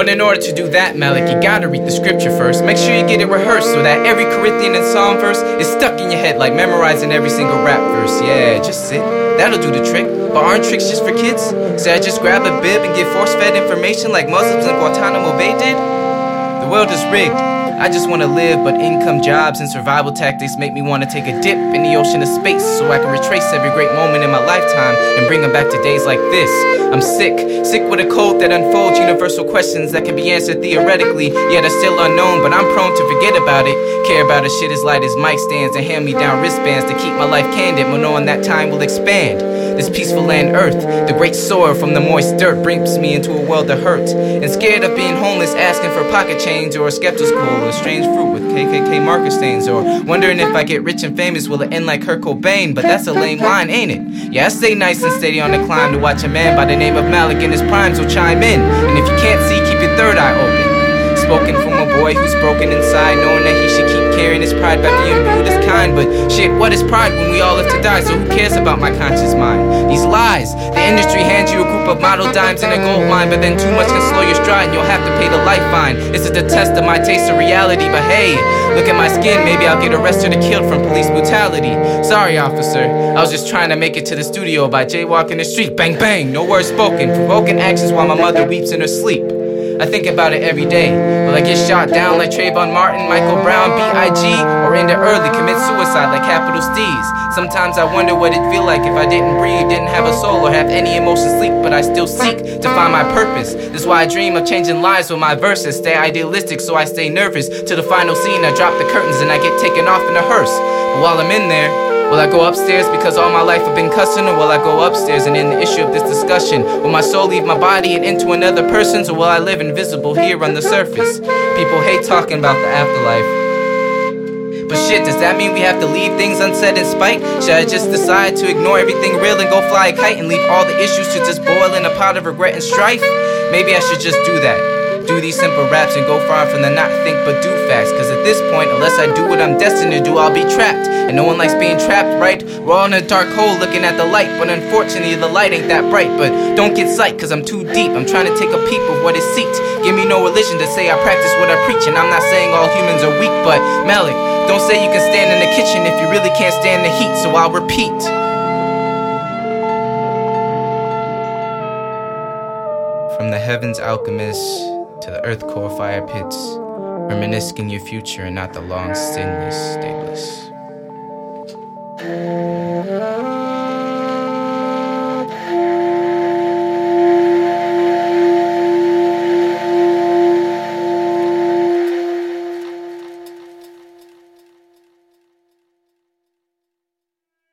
But in order to do that, Malik, you gotta read the scripture first. Make sure you get it rehearsed so that every Corinthian and Psalm verse is stuck in your head like memorizing every single rap verse. Yeah, just sit. That'll do the trick. But aren't tricks just for kids? Say I just grab a bib and get force fed information like Muslims in Guantanamo Bay did? The world is rigged. I just wanna live, but income, jobs, and survival tactics make me wanna take a dip in the ocean of space so I can retrace every great moment in my lifetime and bring them back to days like this. I'm sick, sick with a code that unfolds universal questions that can be answered theoretically, yet are still unknown, but I'm prone to forget about it. Care about a shit as light as mic stands and hand me down wristbands to keep my life candid, but knowing that time will expand. This peaceful land, earth, the great soil from the moist dirt brings me into a world of hurt. And scared of being homeless, asking for pocket change or a skeptic's skeptical, a strange fruit with KKK marker stains, or wondering if I get rich and famous, will it end like Kurt Cobain? But that's a lame line, ain't it? Yeah, I stay nice and steady on the climb to watch a man by the name of Malik in his prime, so chime in. And if you can't see, keep your third eye open. Spoken from a boy who's broken inside, knowing that he should carrying pride by being viewed as kind. But shit, what is pride when we all live to die? So who cares about my conscious mind? These lies, the industry hands you a group of model dimes in a gold mine, but then too much can slow your stride and you'll have to pay the life fine. This is the test of my taste of reality, but hey, look at my skin, maybe I'll get arrested or killed from police brutality. Sorry, officer, I was just trying to make it to the studio by jaywalking the street. Bang, bang, no words spoken, provoking actions while my mother weeps in her sleep. I think about it every day. Will I get shot down like Trayvon Martin, Michael Brown, B.I.G., or end it early, commit suicide like Capital Steez? Sometimes I wonder what it'd feel like if I didn't breathe, didn't have a soul, or have any emotion sleep, but I still seek to find my purpose. That's why I dream of changing lives with my verses. Stay idealistic so I stay nervous. To the final scene, I drop the curtains and I get taken off in a hearse. But while I'm in there, Will I go upstairs because all my life I've been cussing, or will I go upstairs and end the issue of this discussion? Will my soul leave my body and into another person's, or will I live invisible here on the surface? People hate talking about the afterlife. But shit, does that mean we have to leave things unsaid in spite? Should I just decide to ignore everything real and go fly a kite and leave all the issues to just boil in a pot of regret and strife? Maybe I should just do that do these simple raps and go far from the not think but do facts. Cause at this point, unless I do what I'm destined to do, I'll be trapped. And no one likes being trapped, right? We're all in a dark hole looking at the light, but unfortunately the light ain't that bright. But don't get sight, cause I'm too deep. I'm trying to take a peep of what is seeked. Give me no religion to say I practice what I preach. And I'm not saying all humans are weak, but Malik, don't say you can stand in the kitchen if you really can't stand the heat. So I'll repeat. From the heavens, alchemists to the earth core fire pits, reminiscing your future and not the long, stainless, stateless.